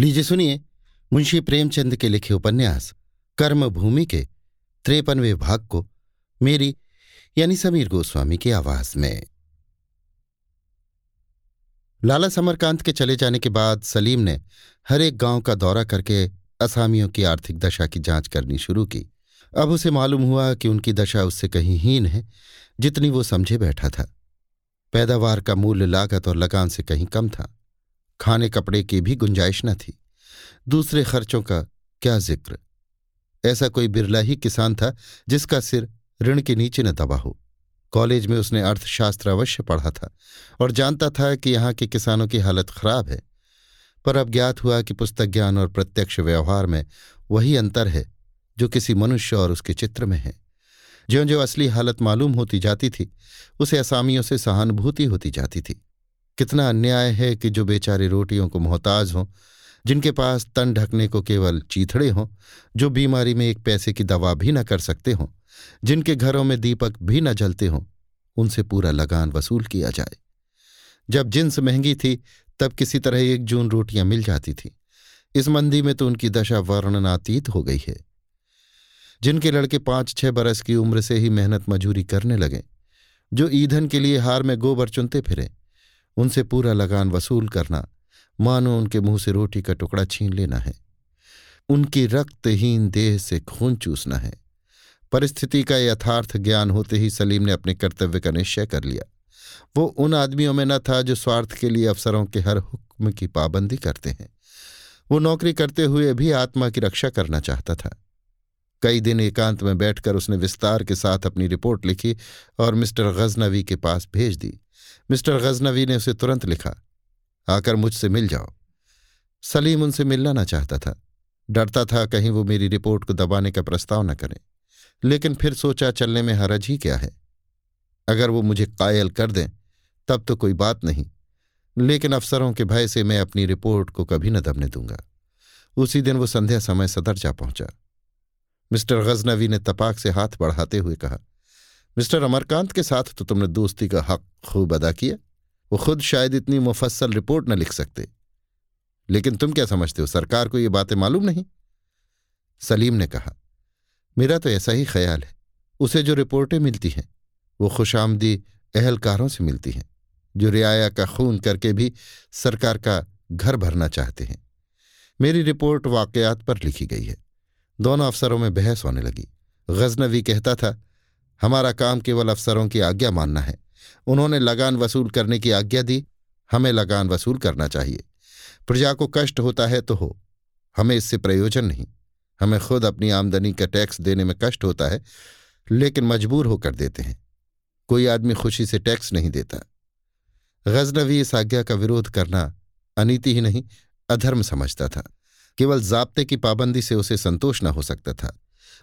लीजिए, सुनिए। मुंशी प्रेमचंद के लिखे उपन्यास, कर्मभूमि के त्रेपनवे भाग को मेरी, यानी समीर गोस्वामी की आवाज़ में। लाला समरकांत के चले जाने के बाद सलीम ने हर एक गाँव का दौरा करके असामियों की आर्थिक दशा की जाँच करनी शुरू की। अब उसे मालूम हुआ कि उनकी दशा उससे कहीं हीन है जितनी वो समझे बैठा था। पैदावार का मूल्य, लागत और लगान से कहीं कम था। खाने कपड़े की भी गुंजाइश न थी। दूसरे खर्चों का क्या ज़िक्र? ऐसा कोई बिरला ही किसान था जिसका सिर ऋण के नीचे न दबा हो। कॉलेज में उसने अर्थशास्त्र अवश्य पढ़ा था और जानता था कि यहाँ के किसानों की हालत खराब है। पर अब ज्ञात हुआ कि पुस्तक ज्ञान और प्रत्यक्ष व्यवहार में वही अंतर है जो किसी मनुष्य और उसके चित्र में है। ज्यो ज्यो असली हालत मालूम होती जाती थी, उसे असामियों से सहानुभूति होती जाती थी। कितना अन्याय है कि जो बेचारे रोटियों को मोहताज हों, जिनके पास तन ढकने को केवल चीथड़े हों, जो बीमारी में एक पैसे की दवा भी न कर सकते हों, जिनके घरों में दीपक भी न जलते हों, उनसे पूरा लगान वसूल किया जाए। जब जिन्स महँगी थी, तब किसी तरह एक जून रोटियाँ मिल जाती थी। इस मंदी में तो उनकी दशा वर्णनातीत हो गई है। जिनके लड़के पाँच छह बरस की उम्र से ही मेहनत मजूरी करने लगे, जो ईंधन के लिए हार में गोबर चुनते फिरे उनसे पूरा लगान वसूल करना। मानो उनके मुँह से रोटी का टुकड़ा छीन लेना है। उनकी रक्तहीन देह से खून चूसना है। परिस्थिति का यथार्थ ज्ञान होते ही सलीम ने अपने कर्तव्य का निश्चय कर लिया। वो उन आदमियों में न था जो स्वार्थ के लिए अफसरों के हर हुक्म की पाबंदी करते हैं। वो नौकरी करते हुए भी आत्मा की रक्षा करना चाहता था। कई दिन एकांत में बैठकर उसने विस्तार के साथ अपनी रिपोर्ट लिखी और मिस्टर गजनवी के पास भेज दी। मिस्टर गजनवी ने उसे तुरंत लिखा, आकर मुझसे मिल जाओ। सलीम उनसे मिलना ना चाहता था। डरता था कहीं वो मेरी रिपोर्ट को दबाने का प्रस्ताव न करें। लेकिन फिर सोचा, चलने में हरज ही क्या है? अगर वो मुझे कायल कर दें, तब तो कोई बात नहीं। लेकिन अफसरों के भय से मैं अपनी रिपोर्ट को कभी न दबने दूँगा। उसी दिन वो संध्या समय सदर जा पहुँचा। मिस्टर गजनवी ने तपाक से हाथ बढ़ाते हुए कहा, मिस्टर अमरकांत के साथ तो तुमने दोस्ती का हक खूब अदा किया। वो खुद शायद इतनी मुफस्सल रिपोर्ट न लिख सकते। लेकिन तुम क्या समझते हो, सरकार को ये बातें मालूम नहीं? सलीम ने कहा, मेरा तो ऐसा ही ख्याल है। उसे जो रिपोर्टें मिलती हैं, वो खुशामदी अहलकारों से मिलती हैं, जो रियाया का खून करके भी सरकार का घर भरना चाहते हैं। मेरी रिपोर्ट वाकयात पर लिखी गई है। दोनों अफसरों में बहस होने लगी। गजनवी कहता था, हमारा काम केवल अफसरों की आज्ञा मानना है। उन्होंने लगान वसूल करने की आज्ञा दी, हमें लगान वसूल करना चाहिए। प्रजा को कष्ट होता है तो हो, हमें इससे प्रयोजन नहीं। हमें खुद अपनी आमदनी का टैक्स देने में कष्ट होता है, लेकिन मजबूर होकर देते हैं। कोई आदमी खुशी से टैक्स नहीं देता। गजनवी इस आज्ञा का विरोध करना अनीति ही नहीं, अधर्म समझता था। केवल जाब्ते की पाबंदी से उसे संतोष न हो सकता था।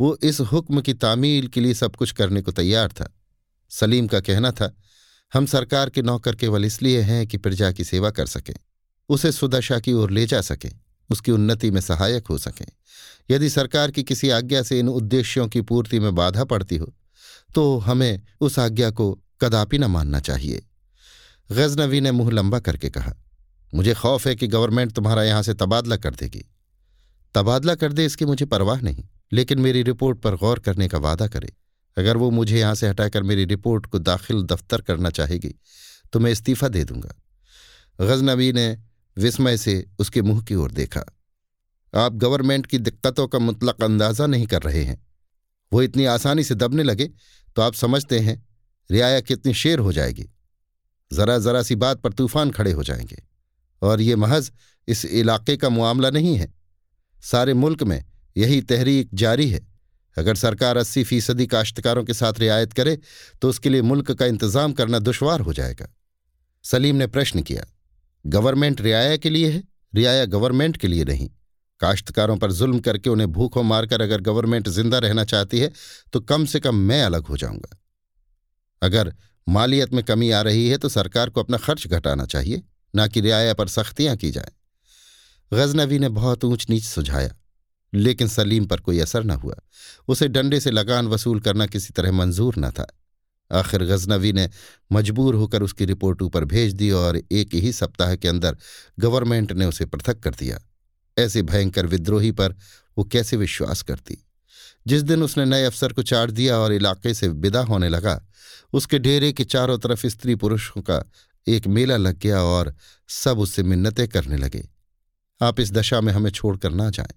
वो इस हुक्म की तामील के लिए सब कुछ करने को तैयार था। सलीम का कहना था, हम सरकार के नौकर केवल इसलिए हैं कि प्रजा की सेवा कर सकें, उसे सुदशा की ओर ले जा सकें, उसकी उन्नति में सहायक हो सकें। यदि सरकार की किसी आज्ञा से इन उद्देश्यों की पूर्ति में बाधा पड़ती हो तो हमें उस आज्ञा को कदापि न मानना चाहिए। गजनवी ने मुँह लंबा करके कहा, मुझे खौफ है कि गवर्नमेंट तुम्हारा यहाँ से तबादला कर देगी। तबादला कर दे इसकी मुझे परवाह नहीं, लेकिन मेरी रिपोर्ट पर गौर करने का वादा करे। अगर वो मुझे यहाँ से हटाकर मेरी रिपोर्ट को दाखिल दफ्तर करना चाहेगी तो मैं इस्तीफा दे दूँगा। गजनबी ने विस्मय से उसके मुँह की ओर देखा। आप गवर्नमेंट की दिक्कतों का मुतलक अंदाज़ा नहीं कर रहे हैं। वो इतनी आसानी से दबने लगे तो आप समझते हैं, रियाया कितनी शेर हो जाएगी। जरा जरा सी बात पर तूफ़ान खड़े हो जाएँगे। और ये महज इस इलाके का मामला नहीं है। सारे मुल्क में यही तहरीक जारी है। अगर सरकार अस्सी फ़ीसदी काश्तकारों के साथ रियायत करे तो उसके लिए मुल्क का इंतज़ाम करना दुश्वार हो जाएगा। सलीम ने प्रश्न किया, गवर्नमेंट रियाया के लिए है? रियाया गवर्नमेंट के लिए नहीं। काश्तकारों पर जुल्म करके उन्हें भूखों मारकर अगर गवर्नमेंट ज़िंदा रहना चाहती है तो कम से कम मैं अलग हो जाऊँगा। अगर मालियत में कमी आ रही है तो सरकार को अपना खर्च घटाना चाहिए, ना कि रियाया पर सख्तियाँ की जाए। गजनवी ने बहुत ऊंच नीच सुझाया, लेकिन सलीम पर कोई असर न हुआ। उसे डंडे से लगान वसूल करना किसी तरह मंजूर न था। आखिर गजनवी ने मजबूर होकर उसकी रिपोर्ट ऊपर भेज दी और एक ही सप्ताह के अंदर गवर्नमेंट ने उसे पृथक कर दिया। ऐसे भयंकर विद्रोही पर वो कैसे विश्वास करती? जिस दिन उसने नए अफसर को चाट दिया और इलाके से विदा होने लगा, उसके डेरे के चारों तरफ़ स्त्री पुरुषों का एक मेला लग गया और सब उससे मिन्नतें करने लगे। आप इस दशा में हमें छोड़कर ना जाएँ।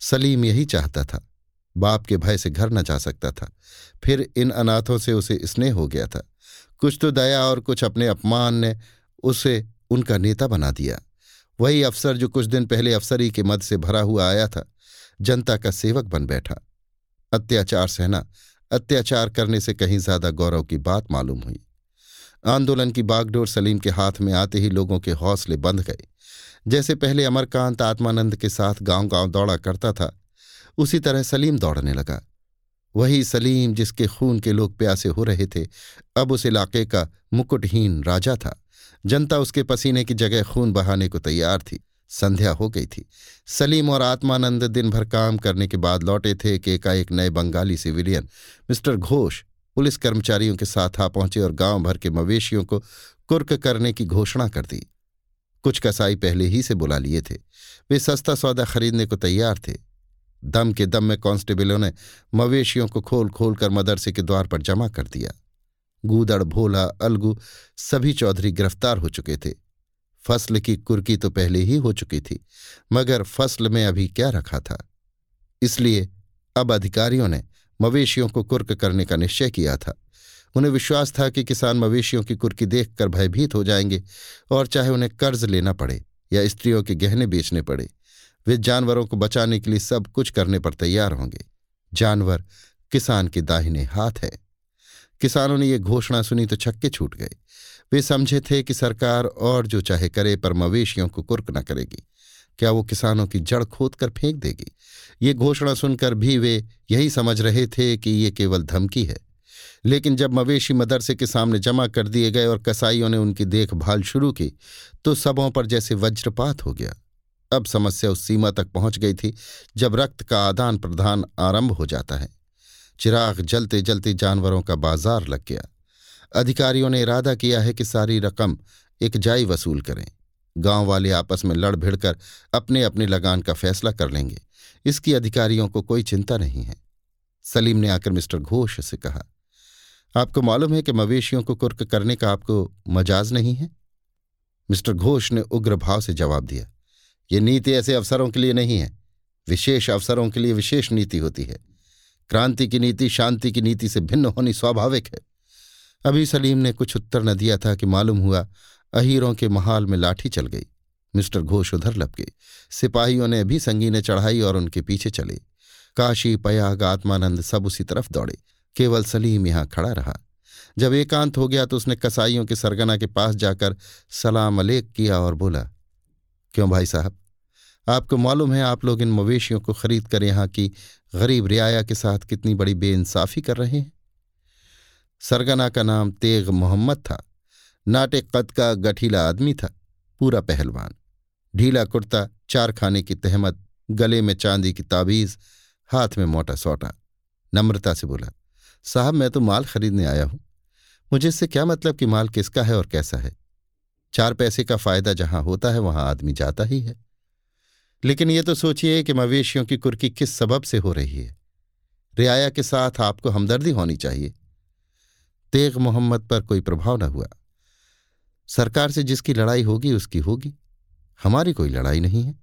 सलीम यही चाहता था। बाप के भय से घर न जा सकता था। फिर इन अनाथों से उसे स्नेह हो गया था। कुछ तो दया और कुछ अपने अपमान ने उसे उनका नेता बना दिया। वही अफसर जो कुछ दिन पहले अफसरी के मद से भरा हुआ आया था, जनता का सेवक बन बैठा। अत्याचार सहना, अत्याचार करने से कहीं ज़्यादा गौरव की बात मालूम हुई। आंदोलन की बागडोर सलीम के हाथ में आते ही लोगों के हौसले बंध गए। जैसे पहले अमरकांत आत्मानंद के साथ गाँव गाँव दौड़ा करता था, उसी तरह सलीम दौड़ने लगा। वही सलीम जिसके खून के लोग प्यासे हो रहे थे, अब उस इलाके का मुकुटहीन राजा था। जनता उसके पसीने की जगह खून बहाने को तैयार थी। संध्या हो गई थी। सलीम और आत्मानंद दिन भर काम करने के बाद लौटे थे कि एकाएक नए Bengali civilian, mister Ghosh, police कर्मचारियों के साथ आ पहुँचे और गाँव भर के मवेशियों को कुर्क करने की घोषणा कर दी। कुछ कसाई पहले ही से बुला लिए थे। वे सस्ता सौदा खरीदने को तैयार थे। दम के दम में कांस्टेबलों ने मवेशियों को खोल खोल कर मदरसे के द्वार पर जमा कर दिया। गूदड़, भोला, अलगू सभी चौधरी गिरफ़्तार हो चुके थे। फ़सल की कुर्की तो पहले ही हो चुकी थी, मगर फ़सल में अभी क्या रखा था? इसलिए अब अधिकारियों ने मवेशियों को कुर्क करने का निश्चय किया था। उन्हें विश्वास था कि किसान मवेशियों की कुर्की देखकर भयभीत हो जाएँगे और चाहे उन्हें कर्ज लेना पड़े या स्त्रियों के गहने बेचने पड़े, वे जानवरों को बचाने के लिए सब कुछ करने पर तैयार होंगे। जानवर किसान के दाहिने हाथ है। किसानों ने यह घोषणा सुनी तो छक्के छूट गए। वे समझे थे कि सरकार और जो चाहे करे पर मवेशियों को कुर्क न करेगी। क्या वो किसानों की जड़ खोद कर फेंक देगी? ये घोषणा सुनकर भी वे यही समझ रहे थे कि ये केवल धमकी है। लेकिन जब मवेशी मदरसे के सामने जमा कर दिए गए और कसाईयों ने उनकी देखभाल शुरू की तो सबों पर जैसे वज्रपात हो गया। अब समस्या उस सीमा तक पहुँच गई थी जब रक्त का आदान प्रदान आरंभ हो जाता है। चिराग जलते जलते जानवरों का बाज़ार लग गया। अधिकारियों ने इरादा किया है कि सारी रकम एक जाई वसूल करें। गाँव वाले आपस में लड़ भिड़कर अपने अपने लगान का फैसला कर लेंगे। इसकी अधिकारियों को कोई चिंता नहीं है। सलीम ने आकर मिस्टर घोष से कहा आपको मालूम है कि मवेशियों को कुर्क करने का आपको मजाज नहीं है? मिस्टर घोष ने उग्र भाव से जवाब दिया। ये नीति ऐसे अवसरों के लिए नहीं है। विशेष अवसरों के लिए विशेष नीति होती है। क्रांति की नीति शांति की नीति से भिन्न होनी स्वाभाविक है। अभी सलीम ने कुछ उत्तर न दिया था कि मालूम हुआ अहीरों के महाल में लाठी चल गई। मिस्टर घोष उधर लपके। सिपाहियों ने भी संगीने चढ़ाई और उनके पीछे चले। काशी पयाग आत्मानंद सब उसी तरफ़ दौड़े। केवल सलीम यहाँ खड़ा रहा। जब एकांत हो गया तो उसने कसाईयों के सरगना के पास जाकर सलाम अलेक किया और बोला, क्यों भाई साहब? आपको मालूम है आप लोग इन मवेशियों को खरीद कर यहाँ की गरीब रियाया के साथ कितनी बड़ी बेइंसाफी कर रहे हैं? सरगना का नाम तेग मोहम्मद था। नाटे कद का गठीला आदमी था, पूरा पहलवान। ढीला कुर्ता, चार खाने की तहमत, गले में चांदी की ताबीज, हाथ में मोटा सोटा नम्रता से बोला साहब, मैं तो माल खरीदने आया हूँ। मुझे इससे क्या मतलब कि माल किसका है और कैसा है? चार पैसे का फ़ायदा जहाँ होता है, वहाँ आदमी जाता ही है। लेकिन ये तो सोचिए कि मवेशियों की कुर्की किस सबब से हो रही है। रियाया के साथ आपको हमदर्दी होनी चाहिए। तेग मोहम्मद पर कोई प्रभाव न हुआ। सरकार से जिसकी लड़ाई होगी, उसकी होगी। हमारी कोई लड़ाई नहीं है।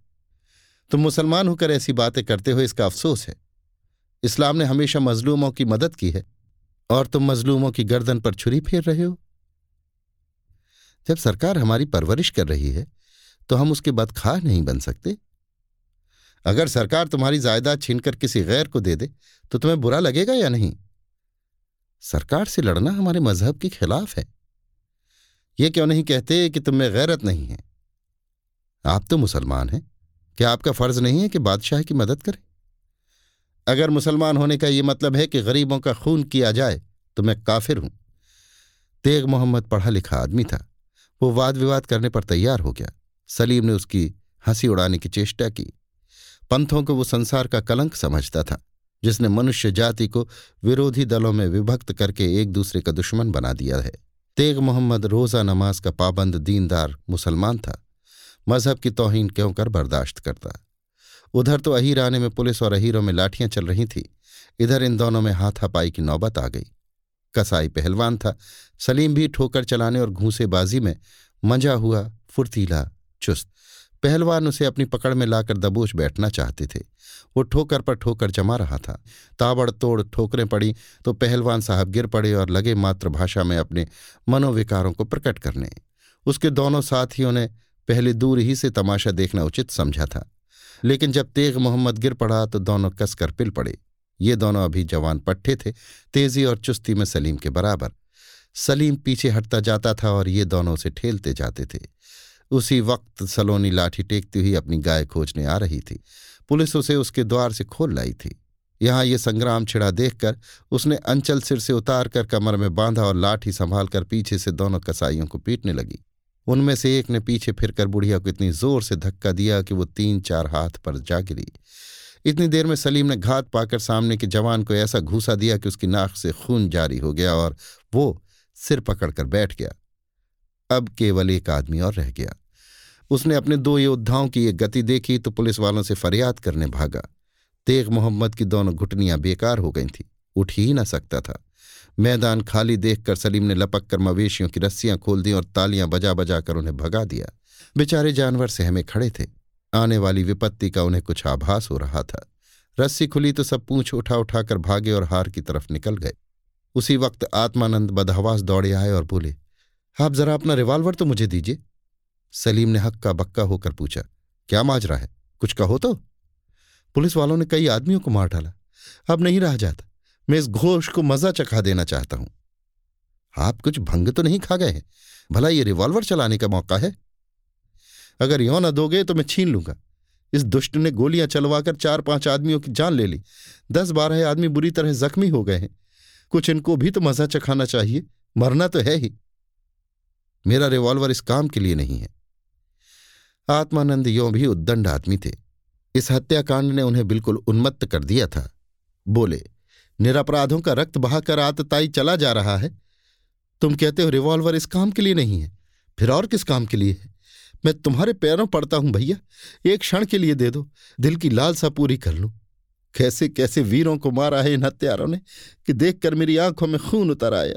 तुम मुसलमान होकर ऐसी बातें करते हो, इसका अफसोस है। इस्लाम ने हमेशा मजलूमों की मदद की है, और तुम मजलूमों की गर्दन पर छुरी फेर रहे हो। जब सरकार हमारी परवरिश कर रही है तो हम उसके बदखाह नहीं बन सकते। अगर सरकार तुम्हारी जायदाद छीनकर किसी गैर को दे दे तो तुम्हें बुरा लगेगा या नहीं? सरकार से लड़ना हमारे मज़हब के खिलाफ है। ये क्यों नहीं कहते कि तुम्हें गैरत नहीं है? आप तो मुसलमान हैं। क्या आपका फ़र्ज़ नहीं है कि बादशाह की मदद करें? अगर मुसलमान होने का यह मतलब है कि गरीबों का खून किया जाए तो मैं काफिर हूँ। तेग मोहम्मद पढ़ा लिखा आदमी था। वो वाद विवाद करने पर तैयार हो गया। सलीम ने उसकी हँसी उड़ाने की चेष्टा की। पंथों को वो संसार का कलंक समझता था, जिसने मनुष्य जाति को विरोधी दलों में विभक्त करके एक दूसरे का दुश्मन बना दिया है। तेग मोहम्मद रोजा नमाज़ का पाबंद दीनदार मुसलमान था। मज़हब की तोहीन क्यों कर बर्दाश्त करता? उधर तो अहीर आने में पुलिस और अहीरों में लाठियाँ चल रही थी। इधर इन दोनों में हाथापाई की नौबत आ गई। कसाई पहलवान था। सलीम भी ठोकर चलाने और घूसेबाजी में मंजा हुआ फुर्तीला चुस्त। पहलवान उसे अपनी पकड़ में लाकर दबोच बैठना चाहते थे। वो ठोकर पर ठोकर जमा रहा था। ताबड़ तोड़ ठोकरें पड़ी तो पहलवान साहब गिर पड़े और लगे मातृभाषा में अपने मनोविकारों को प्रकट करने। उसके दोनों साथियों ने पहले दूर ही से तमाशा देखना उचित समझा था। लेकिन जब तेग मोहम्मद गिर पड़ा तो दोनों कसकर पिल पड़े। ये दोनों अभी जवान पट्टे थे, तेज़ी और चुस्ती में सलीम के बराबर। सलीम पीछे हटता जाता था और ये दोनों उसे ठेलते जाते थे। उसी वक्त सलोनी लाठी टेकती हुई अपनी गाय खोजने आ रही थी। पुलिस उसे उसके द्वार से खोल लाई थी। यहाँ ये संग्राम छिड़ा देखकर उसने अंचल सिर से उतार कर कमर में बांधा और लाठी संभाल कर पीछे से दोनों कसाईयों को पीटने लगी। उनमें से एक ने पीछे फिरकर बुढ़िया को इतनी ज़ोर से धक्का दिया कि वो तीन चार हाथ पर जा गिरी। इतनी देर में सलीम ने घात पाकर सामने के जवान को ऐसा घूसा दिया कि उसकी नाक से खून जारी हो गया और वो सिर पकड़कर बैठ गया। अब केवल एक आदमी और रह गया। उसने अपने दो योद्धाओं की एक गति देखी तो पुलिस वालों से फरियाद करने भागा। तेग मोहम्मद की दोनों घुटनियाँ बेकार हो गई थी। उठ ही ना सकता था। मैदान खाली देखकर सलीम ने लपक कर मवेशियों की रस्सियाँ खोल दी और तालियाँ बजा बजा कर उन्हें भगा दिया। बेचारे जानवर सहमे खड़े थे। आने वाली विपत्ति का उन्हें कुछ आभास हो रहा था। रस्सी खुली तो सब पूछ उठा उठाकर भागे और हार की तरफ़ निकल गए। उसी वक्त आत्मानंद बदहवास दौड़े आए और बोले, आप जरा अपना रिवाल्वर तो मुझे दीजिए। सलीम ने हक्का बक्का होकर पूछा, क्या माजरा है? कुछ कहो तो? पुलिस वालों ने कई आदमियों को मार डाला। अब नहीं रहा जाता। मैं इस घोष को मज़ा चखा देना चाहता हूँ। आप कुछ भंग तो नहीं खा गए हैं? भला ये रिवॉल्वर चलाने का मौका है? अगर यो न दोगे तो मैं छीन लूँगा। इस दुष्ट ने गोलियाँ चलवाकर चार पाँच आदमियों की जान ले ली। दस बारह आदमी बुरी तरह जख्मी हो गए हैं। कुछ इनको भी तो मज़ा चखाना चाहिए। मरना तो है ही। मेरा रिवॉल्वर इस काम के लिए नहीं है। आत्मानंद यों भी उद्दंड आदमी थे। इस हत्याकांड ने उन्हें बिल्कुल उन्मत्त कर दिया था। बोले निरपराधों का रक्त बहाकर आतताई चला जा रहा है। तुम कहते हो, रिवॉल्वर इस काम के लिए नहीं है, फिर और किस काम के लिए है? मैं तुम्हारे पैरों पड़ता हूँ भैया, एक क्षण के लिए दे दो, दिल की लालसा पूरी कर लूँ। कैसे कैसे वीरों को मारा है इन हत्यारों ने कि देखकर मेरी आँखों में खून उतर आया?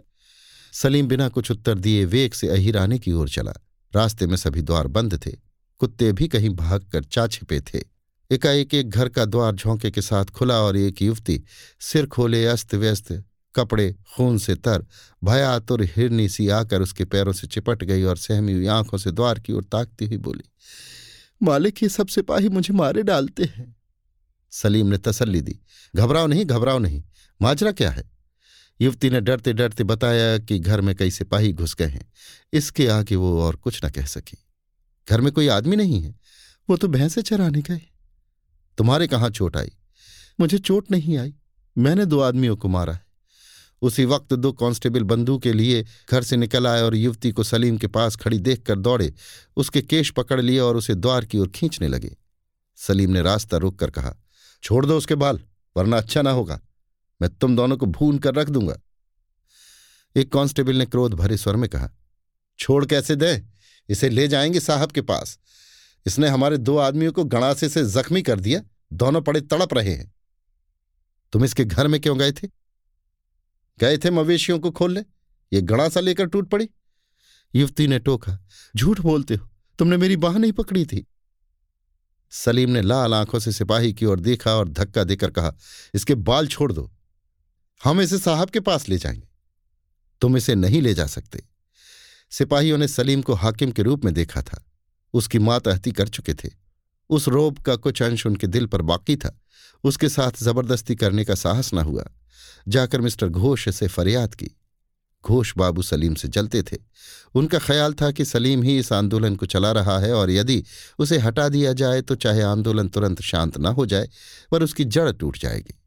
सलीम बिना कुछ उत्तर दिए वेग से अहिराने की ओर चला। रास्ते में सभी द्वार बंद थे, कुत्ते भी कहीं भाग कर चा छिपे थे। एकाएक एक घर का द्वार झोंके के साथ खुला और एक युवती सिर खोले अस्त व्यस्त कपड़े खून से तर भयातुर हिरनी सी आकर उसके पैरों से चिपट गई और सहमी हुई आँखों से द्वार की ओर ताकती हुई बोली, मालिक, ये सब सिपाही मुझे मारे डालते हैं। सलीम ने तसल्ली दी, घबराओ नहीं घबराओ नहीं, माजरा क्या है? युवती ने डरते डरते बताया कि घर में कई सिपाही घुस गए हैं, इसके आगे वो और कुछ न कह सकी। घर में कोई आदमी नहीं है? वो तो भैंसे चराने गए तुम्हारे कहाँ चोट आई? मुझे चोट नहीं आई। मैंने दो आदमियों को मारा है। उसी वक्त दो कांस्टेबल बंदूक के लिए घर से निकल आए और युवती को सलीम के पास खड़ी देखकर दौड़े। उसके केश पकड़ लिए और उसे द्वार की ओर खींचने लगे। सलीम ने रास्ता रोक कर कहा, छोड़ दो उसके बाल, वरना अच्छा ना होगा। मैं तुम दोनों को भून कर रख दूँगा। एक कांस्टेबल ने क्रोध भरे स्वर में कहा, छोड़ कैसे दें? इसे ले जाएँगे साहब के पास। इसने हमारे दो आदमियों को गणासे से जख्मी कर दिया, दोनों पड़े तड़प रहे हैं। तुम इसके घर में क्यों गए थे? गए थे मवेशियों को खोलने। ये गणासा लेकर टूट पड़ी। युवती ने टोका, झूठ बोलते हो? तुमने मेरी बाह नहीं पकड़ी थी? सलीम ने लाल आँखों से सिपाही की ओर देखा और धक्का देकर कहा, इसके बाल छोड़ दो। हम इसे साहब के पास ले जाएँगे। तुम इसे नहीं ले जा सकते। सिपाहियों ने सलीम को हाकिम के रूप में देखा था। उसकी मातहती कर चुके थे। उस रोब का कुछ अंश उनके दिल पर बाकी था। उसके साथ ज़बरदस्ती करने का साहस न हुआ। जाकर मिस्टर घोष से फरियाद की। घोष बाबू सलीम से जलते थे। उनका ख्याल था कि सलीम ही इस आंदोलन को चला रहा है और यदि उसे हटा दिया जाए तो चाहे आंदोलन तुरंत शांत न हो जाए, पर उसकी जड़ टूट जाएगी।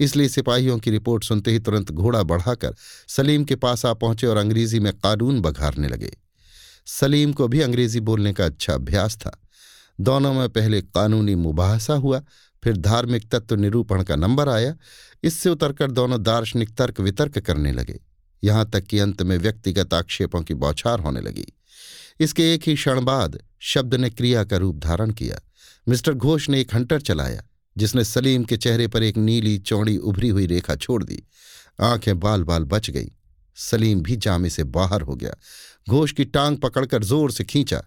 इसलिए सिपाहियों की रिपोर्ट सुनते ही तुरंत घोड़ा बढ़ाकर सलीम के पास आ पहुँचे और अंग्रेज़ी में कानून बघारने लगे। सलीम को भी अंग्रेज़ी बोलने का अच्छा अभ्यास था। दोनों में पहले कानूनी मुबाहसा हुआ, फिर धार्मिक तत्व निरूपण का नंबर आया। इससे उतरकर दोनों दार्शनिक तर्क वितर्क करने लगे। यहाँ तक कि अंत में व्यक्तिगत आक्षेपों की बौछार होने लगी। इसके एक ही क्षण बाद शब्द ने क्रिया का रूप धारण किया। मिस्टर घोष ने एक हंटर चलाया, जिसने सलीम के चेहरे पर एक नीली चौड़ी उभरी हुई रेखा छोड़ दी। आँखें बाल बाल बच गई। सलीम भी जामे से बाहर हो गया। घोष की टांग पकड़कर ज़ोर से खींचा।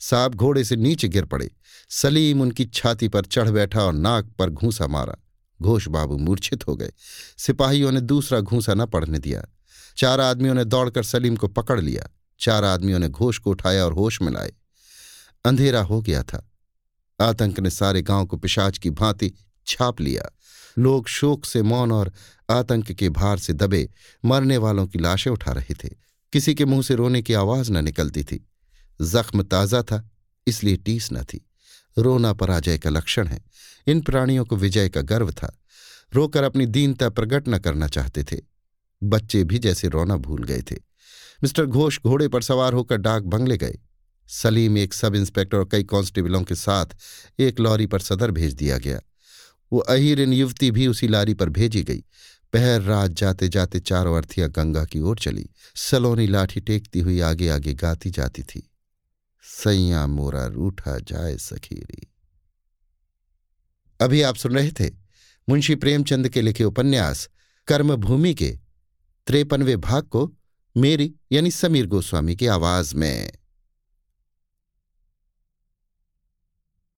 साहब घोड़े से नीचे गिर पड़े। सलीम उनकी छाती पर चढ़ बैठा और नाक पर घूसा मारा। घोष बाबू मूर्छित हो गए। सिपाहियों ने दूसरा घूसा न पड़ने दिया। चार आदमियों ने दौड़कर सलीम को पकड़ लिया। चार आदमियों ने घोष को उठाया और होश में लाए। अंधेरा हो गया था। आतंक ने सारे गाँव को पिशाच की भांति छाप लिया। लोग शोक से मौन और आतंक के भार से दबे मरने वालों की लाशें उठा रहे थे। किसी के मुँह से रोने की आवाज़ न निकलती थी। जख्म ताज़ा था, इसलिए टीस न थी। रोना पराजय का लक्षण है। इन प्राणियों को विजय का गर्व था। रोकर अपनी दीनता प्रकट न करना चाहते थे। बच्चे भी जैसे रोना भूल गए थे। मिस्टर घोष घोड़े पर सवार होकर डाक बंगले गए। सलीम एक सब इंस्पेक्टर और कई कांस्टेबलों के साथ एक लॉरी पर सदर भेज दिया गया। वो अहिरिन युवती भी उसी लारी पर भेजी गई। पहर रात जाते जाते चारों अर्थियाँ गंगा की ओर चली। सलोनी लाठी टेकती हुई आगे आगे गाती जाती थी। सैया मोरा रूठा जाए सखीरी। अभी आप सुन रहे थे मुंशी प्रेमचंद के लिखे उपन्यास, कर्मभूमि के त्रेपनवे भाग को मेरी यानी समीर गोस्वामी की आवाज़ में।